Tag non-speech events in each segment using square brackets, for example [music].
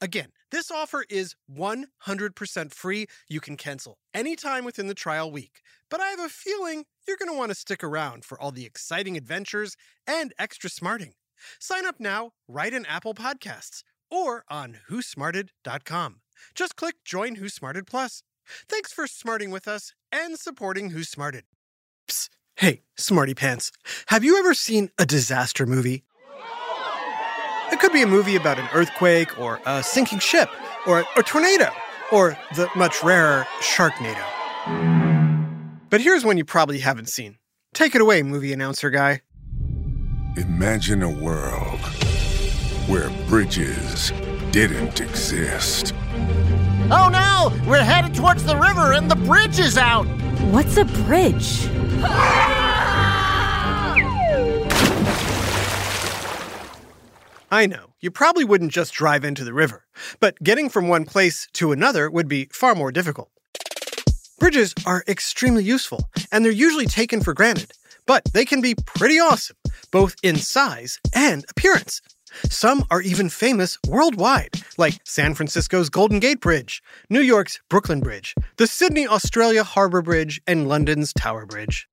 Again, this offer is 100% free. You can cancel anytime within the trial week. But I have a feeling you're going to want to stick around for all the exciting adventures and extra smarting. Sign up now, right in Apple Podcasts or on whosmarted.com. Just click Join Who Smarted Plus. Thanks for smarting with us and supporting Who Smarted. Psst. Hey, Smarty Pants, have you ever seen a disaster movie? It could be a movie about an earthquake or a sinking ship or a tornado or the much rarer Sharknado. But here's one you probably haven't seen. Take it away, movie announcer guy. Imagine a world where bridges didn't exist. Oh no! We're headed towards the river and the bridge is out! What's a bridge? [laughs] I know, you probably wouldn't just drive into the river, but getting from one place to another would be far more difficult. Bridges are extremely useful, and they're usually taken for granted, but they can be pretty awesome, both in size and appearance. Some are even famous worldwide, like San Francisco's Golden Gate Bridge, New York's Brooklyn Bridge, the Sydney Australia Harbour Bridge, and London's Tower Bridge.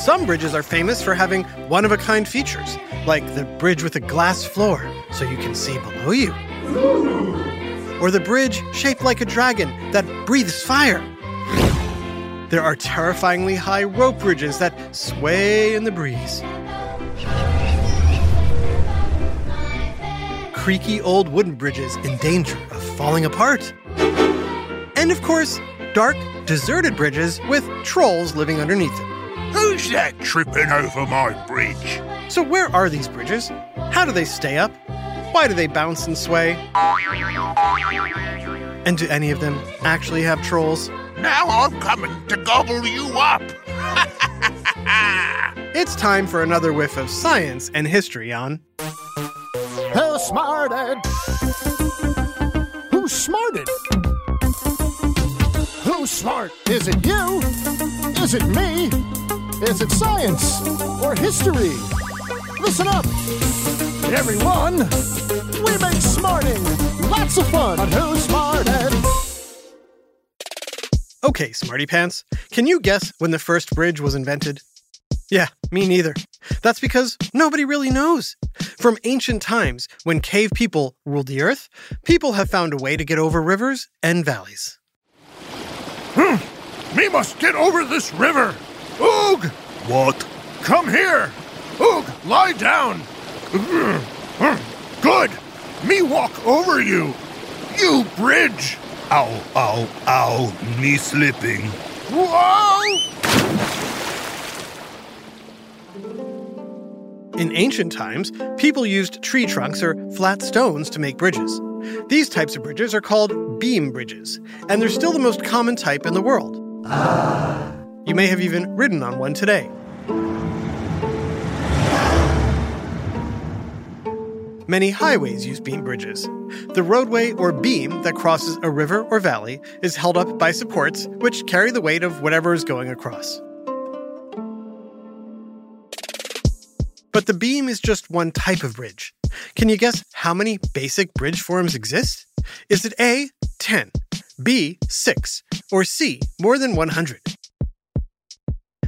Some bridges are famous for having one of a kind features, like the bridge with a glass floor so you can see below you, or the bridge shaped like a dragon that breathes fire. There are terrifyingly high rope bridges that sway in the breeze. Creaky old wooden bridges in danger of falling apart. And of course, dark, deserted bridges with trolls living underneath them. Who's that tripping over my bridge? So, where are these bridges? How do they stay up? Why do they bounce and sway? And do any of them actually have trolls? Now I'm coming to gobble you up. [laughs] It's time for another whiff of science and history on Who smarted? Who smarted? Who's smart? Is it you? Is it me? Is it science or history? Listen up, everyone. We make smarting lots of fun on Who Smarted. Okay, Smarty Pants, can you guess when the first bridge was invented? Yeah, me neither. That's because nobody really knows. From ancient times, when cave people ruled the earth, people have found a way to get over rivers and valleys. Hmm, me must get over this river. Oog! What? Come here. Oog, lie down. [clears throat] Good. Me walk over you. You bridge. Ow, ow, ow. Me slipping. Whoa! In ancient times, people used tree trunks or flat stones to make bridges. These types of bridges are called beam bridges, and they're still the most common type in the world. Ah, You may have even ridden on one today. Many highways use beam bridges. The roadway or beam that crosses a river or valley is held up by supports which carry the weight of whatever is going across. But the beam is just one type of bridge. Can you guess how many basic bridge forms exist? Is it A, 10, B, 6, or C, more than 100?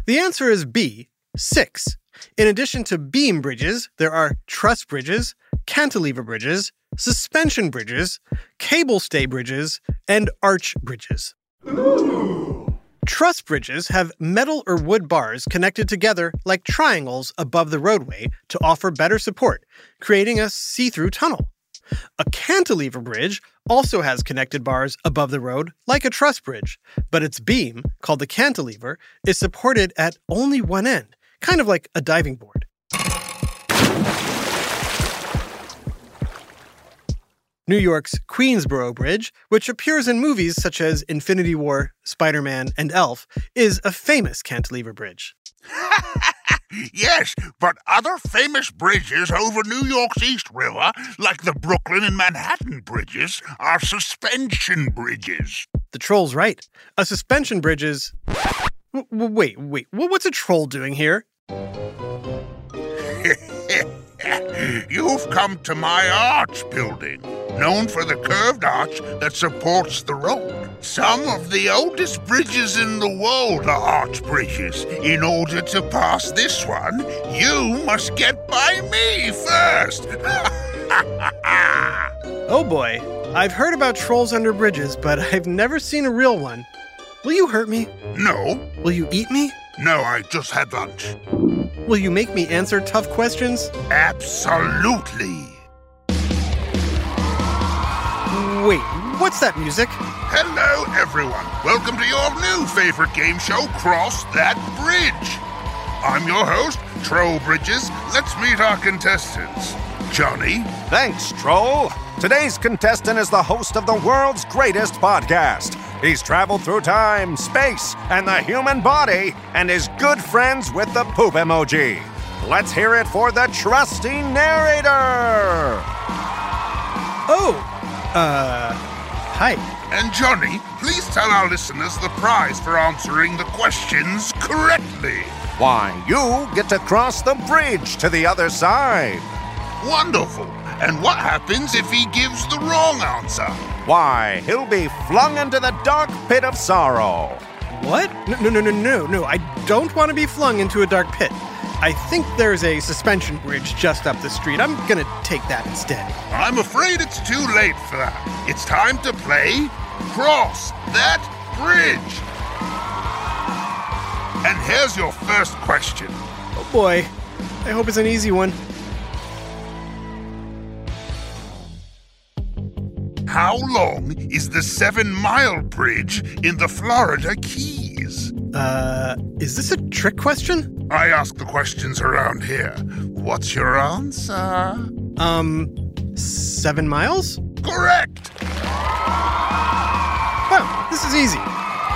The answer is B, 6. In addition to beam bridges, there are truss bridges, cantilever bridges, suspension bridges, cable stay bridges, and arch bridges. Ooh. Truss bridges have metal or wood bars connected together like triangles above the roadway to offer better support, creating a see through tunnel. A cantilever bridge also has connected bars above the road, like a truss bridge, but its beam, called the cantilever, is supported at only one end, kind of like a diving board. New York's Queensboro Bridge, which appears in movies such as Infinity War, Spider Man, and Elf, is a famous cantilever bridge. [laughs] yes, but other famous bridges over New York's East River, like the Brooklyn and Manhattan bridges, are suspension bridges. The troll's right. A suspension bridge is. W- wait, wait. What's a troll doing here? [laughs] You've come to my arch building, known for the curved arch that supports the road. Some of the oldest bridges in the world are arch bridges. In order to pass this one, you must get by me first. [laughs] oh boy, I've heard about trolls under bridges, but I've never seen a real one. Will you hurt me? No. Will you eat me? No, I just had lunch. Will you make me answer tough questions? Absolutely. Wait, what's that music? Hello, everyone. Welcome to your new favorite game show, Cross That Bridge. I'm your host, Troll Bridges. Let's meet our contestants. Johnny. Thanks, Troll. Today's contestant is the host of the world's greatest podcast. He's traveled through time, space, and the human body, and is good friends with the poop emoji. Let's hear it for the trusty narrator! Oh, uh, hi. And Johnny, please tell our listeners the prize for answering the questions correctly. Why, you get to cross the bridge to the other side. Wonderful. And what happens if he gives the wrong answer? Why, he'll be flung into the dark pit of sorrow. What? No, no, no, no, no, no. I don't want to be flung into a dark pit. I think there's a suspension bridge just up the street. I'm gonna take that instead. I'm afraid it's too late for that. It's time to play Cross That Bridge. And here's your first question. Oh boy. I hope it's an easy one. How long is the Seven Mile Bridge in the Florida Keys? Uh, is this a trick question? I ask the questions around here. What's your answer? Um, seven miles? Correct! Oh, this is easy.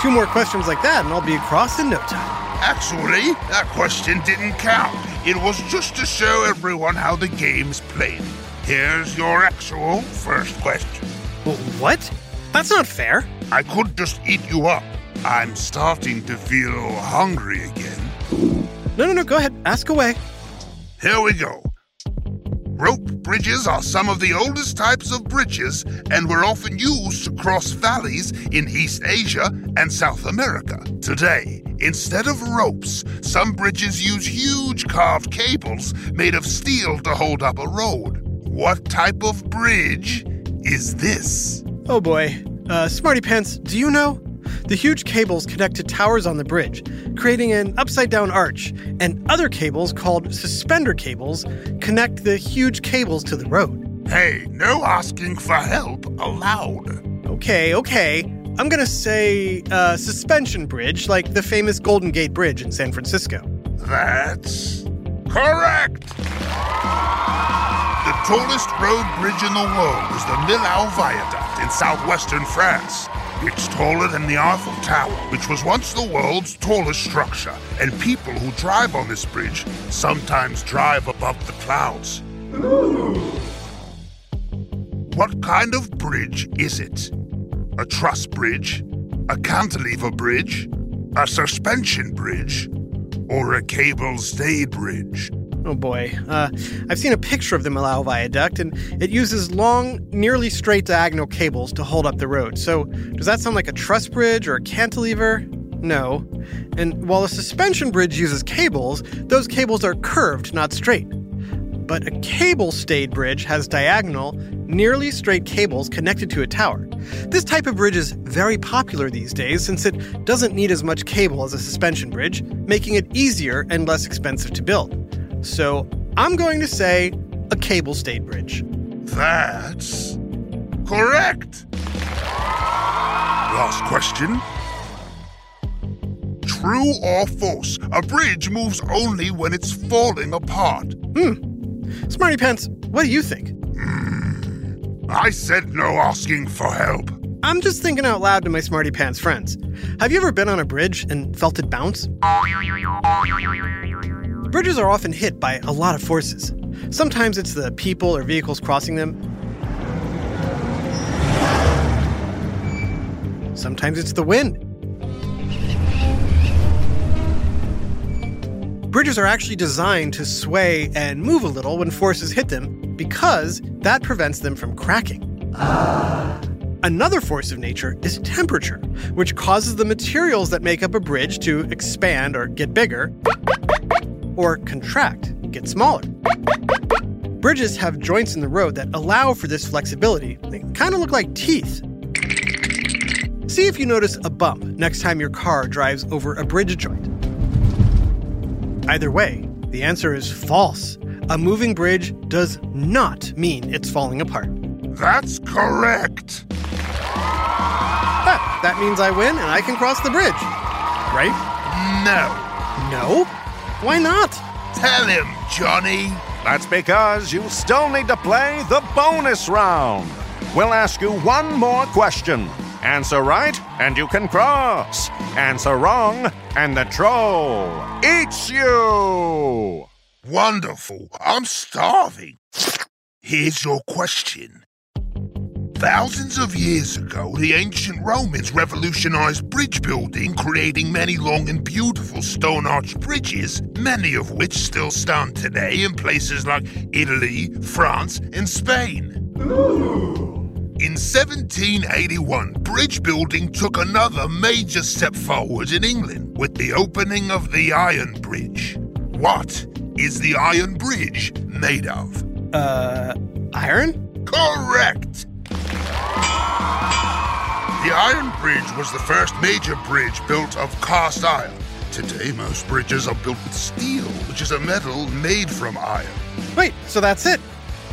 Two more questions like that, and I'll be across in no time. Actually, that question didn't count. It was just to show everyone how the game's played. Here's your actual first question. What? That's not fair. I could just eat you up. I'm starting to feel hungry again. No, no, no, go ahead. Ask away. Here we go. Rope bridges are some of the oldest types of bridges and were often used to cross valleys in East Asia and South America. Today, instead of ropes, some bridges use huge carved cables made of steel to hold up a road. What type of bridge is this? Oh boy. Uh, Smarty Pants, do you know? The huge cables connect to towers on the bridge, creating an upside down arch, and other cables called suspender cables connect the huge cables to the road. Hey, no asking for help allowed. Okay, okay. I'm gonna say uh, suspension bridge, like the famous Golden Gate Bridge in San Francisco. That's correct! The tallest road bridge in the world is the Millau Viaduct in southwestern France. It's taller than the Eiffel Tower, which was once the world's tallest structure, and people who drive on this bridge sometimes drive above the clouds. What kind of bridge is it? A truss bridge? A cantilever bridge? A suspension bridge? Or a cable stayed bridge? Oh boy. Uh, I've seen a picture of the Millau Viaduct, and it uses long, nearly straight diagonal cables to hold up the road. So, does that sound like a truss bridge or a cantilever? No. And while a suspension bridge uses cables, those cables are curved, not straight. But a cable stayed bridge has diagonal, nearly straight cables connected to a tower. This type of bridge is very popular these days since it doesn't need as much cable as a suspension bridge, making it easier and less expensive to build. So I'm going to say a cable stayed bridge. That's correct. Last question. True or false? A bridge moves only when it's falling apart. Hmm. Smarty Pants, what do you think? I said no asking for help. I'm just thinking out loud to my smarty pants friends. Have you ever been on a bridge and felt it bounce? Bridges are often hit by a lot of forces. Sometimes it's the people or vehicles crossing them. Sometimes it's the wind. Bridges are actually designed to sway and move a little when forces hit them because that prevents them from cracking. Another force of nature is temperature, which causes the materials that make up a bridge to expand or get bigger, or contract, get smaller. Bridges have joints in the road that allow for this flexibility. They kind of look like teeth. See if you notice a bump next time your car drives over a bridge joint. Either way, the answer is false. A moving bridge does not mean it's falling apart. That's correct. Ah, that means I win and I can cross the bridge. Right? No. No? Why not? Tell him, Johnny. That's because you still need to play the bonus round. We'll ask you one more question. Answer right, and you can cross. Answer wrong, and the troll eats you. Wonderful. I'm starving. Here's your question. Thousands of years ago, the ancient Romans revolutionized bridge building, creating many long and beautiful stone arch bridges, many of which still stand today in places like Italy, France, and Spain. In 1781, bridge building took another major step forward in England with the opening of the Iron Bridge. What is the Iron Bridge made of? Uh, iron? Correct! The Iron Bridge was the first major bridge built of cast iron. Today, most bridges are built with steel, which is a metal made from iron. Wait, so that's it?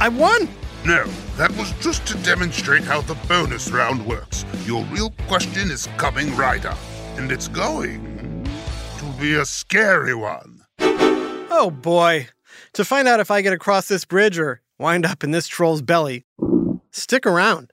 I won! No, that was just to demonstrate how the bonus round works. Your real question is coming right up, and it's going to be a scary one. Oh boy. To find out if I get across this bridge or wind up in this troll's belly, stick around.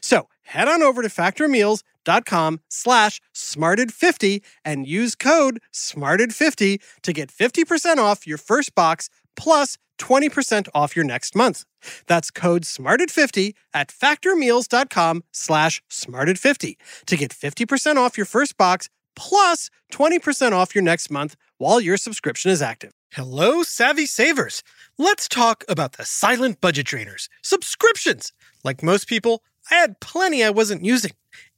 So head on over to factormeals.com slash smarted50 and use code smarted50 to get 50% off your first box plus 20% off your next month. That's code SMARTED50 at factormeals.com slash SMARTED50 to get 50% off your first box plus 20% off your next month while your subscription is active. Hello, savvy savers. Let's talk about the silent budget drainers, subscriptions. Like most people, I had plenty I wasn't using.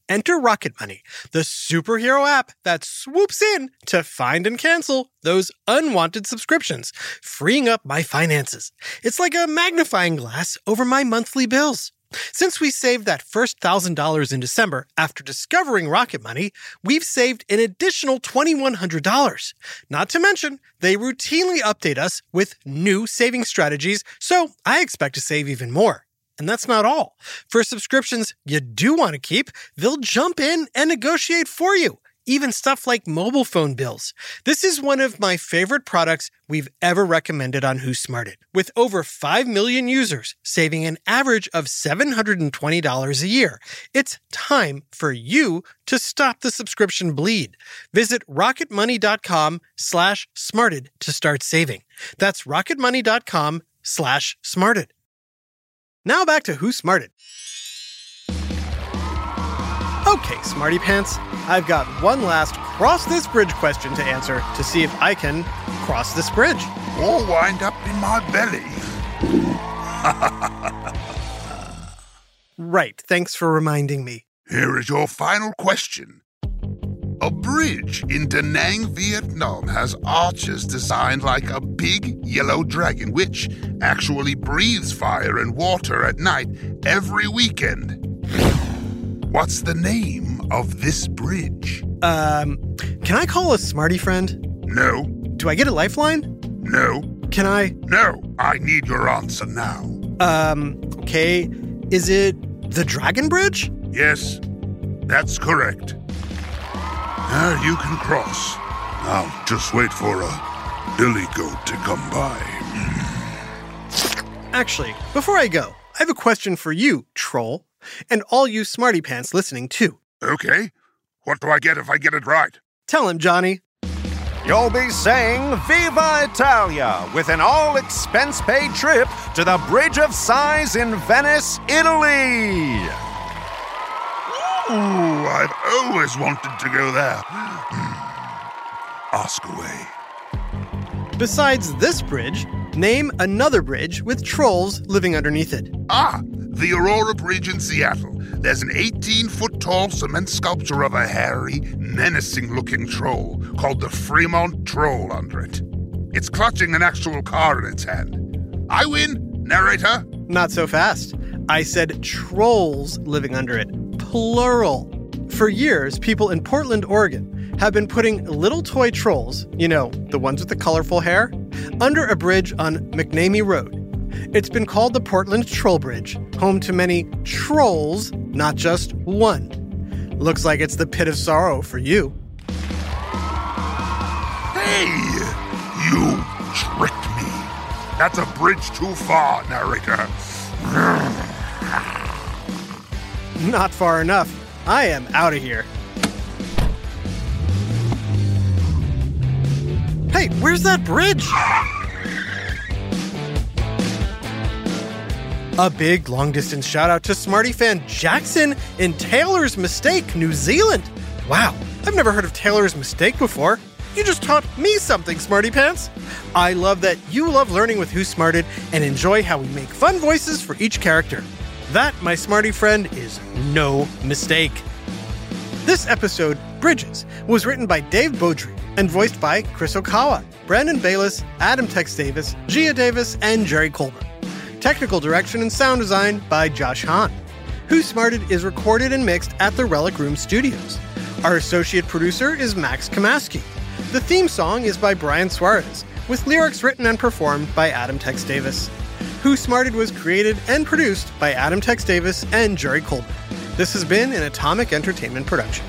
Enter Rocket Money, the superhero app that swoops in to find and cancel those unwanted subscriptions, freeing up my finances. It's like a magnifying glass over my monthly bills. Since we saved that first $1,000 in December after discovering Rocket Money, we've saved an additional $2,100. Not to mention, they routinely update us with new saving strategies, so I expect to save even more. And that's not all. For subscriptions you do want to keep, they'll jump in and negotiate for you. Even stuff like mobile phone bills. This is one of my favorite products we've ever recommended on Who Smarted. With over 5 million users saving an average of $720 a year, it's time for you to stop the subscription bleed. Visit rocketmoney.com slash smarted to start saving. That's rocketmoney.com slash smarted. Now back to Who Smarted. Okay, Smarty Pants, I've got one last cross this bridge question to answer to see if I can cross this bridge. All wind up in my belly. [laughs] Right, thanks for reminding me. Here is your final question. A bridge in Da Nang, Vietnam has arches designed like a big yellow dragon, which actually breathes fire and water at night every weekend. What's the name of this bridge? Um, can I call a Smarty friend? No, Do I get a lifeline? no, Can I, no. I need your answer now. um, okay, is it the Dragon Bridge? Yes, that's correct. Now you can cross. I'll just wait for a billy goat to come by. Hmm. Actually, before I go, I have a question for you, troll, and all you Smarty Pants listening too. Okay, what do I get if I get it right? Tell him, Johnny. You'll be saying Viva Italia with an all expense paid trip to the Bridge of Sighs in Venice, Italy. Ooh, I've always wanted to go there. Hmm. Ask away. Besides this bridge, name another bridge with trolls living underneath it. Ah, the Aurora Bridge in Seattle. There's an 18 foot tall cement sculpture of a hairy, menacing looking troll called the Fremont Troll under it. It's clutching an actual car in its hand. I win, narrator. Not so fast. I said trolls living under it, plural. For years, people in Portland, Oregon, have been putting little toy trolls, you know, the ones with the colorful hair, under a bridge on McNamee Road. It's been called the Portland Troll Bridge, home to many trolls, not just one. Looks like it's the pit of sorrow for you. Hey, you tricked me. That's a bridge too far, narrator. Not far enough. I am out of here. Hey, where's that bridge? A big long distance shout out to Smarty fan Jackson in Taylor's Mistake, New Zealand. Wow, I've never heard of Taylor's Mistake before. You just taught me something, Smarty Pants. I love that you love learning with Who Smarted and enjoy how we make fun voices for each character. That, my smarty friend, is no mistake. This episode, Bridges, was written by Dave Beaudry, and voiced by Chris Okawa, Brandon Bayless, Adam Tex Davis, Gia Davis, and Jerry Colbert. Technical direction and sound design by Josh Hahn. Who Smarted is recorded and mixed at the Relic Room Studios. Our associate producer is Max Kamaski. The theme song is by Brian Suarez, with lyrics written and performed by Adam Tex Davis. Who Smarted was created and produced by Adam Tex Davis and Jerry Colbert. This has been an Atomic Entertainment production.